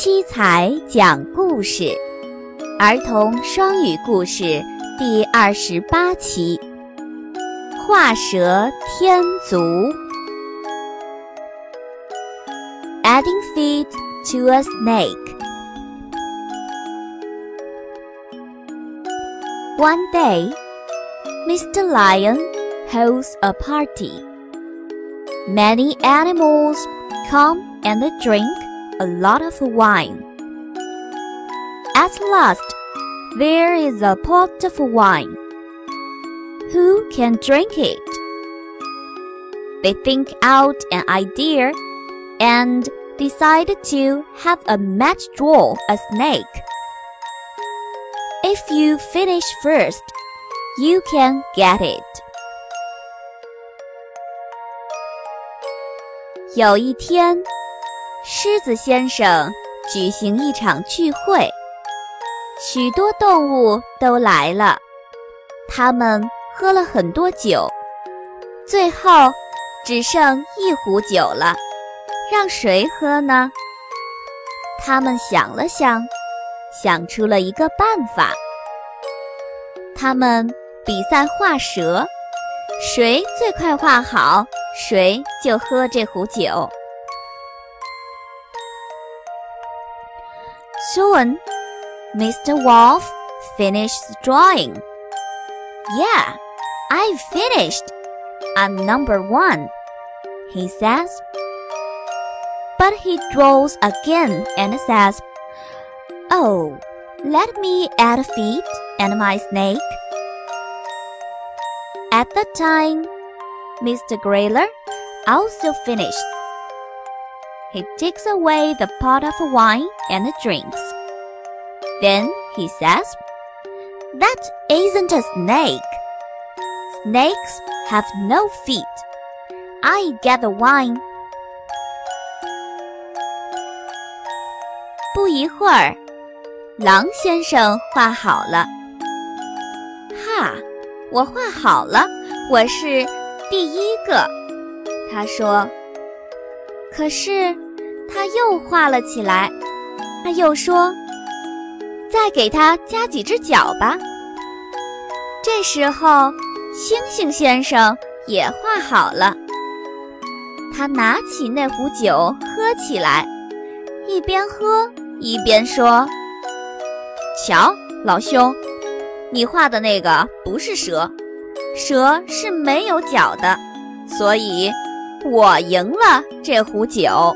七彩讲故事，儿童双语故事第二十八期：画蛇添足。Adding feet to a snake. One day, Mr. Lion holds a party. Many animals come and drink a lot of wine. At last, there is a pot of wine. Who can drink it? They think out an idea and decide to have a match draw a snake. If you finish first, you can get it. 有一天， 狮子先生举行一场聚会，许多动物都来了。他们喝了很多酒，最后只剩一壶酒了，让谁喝呢？他们想了想，想出了一个办法。他们比赛画蛇，谁最快画好，谁就喝这壶酒。Soon, Mr. Wolf finished drawing. Yeah, I finished. I'm number one, he says. But he draws again and says, Oh, let me add feet and my snake. At the time, Mr. Gorilla also finished He takes away the pot of wine and drinks. Then he says, That isn't a snake. Snakes have no feet. I get the wine. 不一会儿，狼先生画好了。哈，我画好了，我是第一个。他说。 可是，他又画了起来。他又说：“再给他加几只脚吧。”这时候，星星先生也画好了。他拿起那壶酒喝起来，一边喝一边说：“瞧，老兄，你画的那个不是蛇，蛇是没有脚的，所以。”我赢了这壶酒。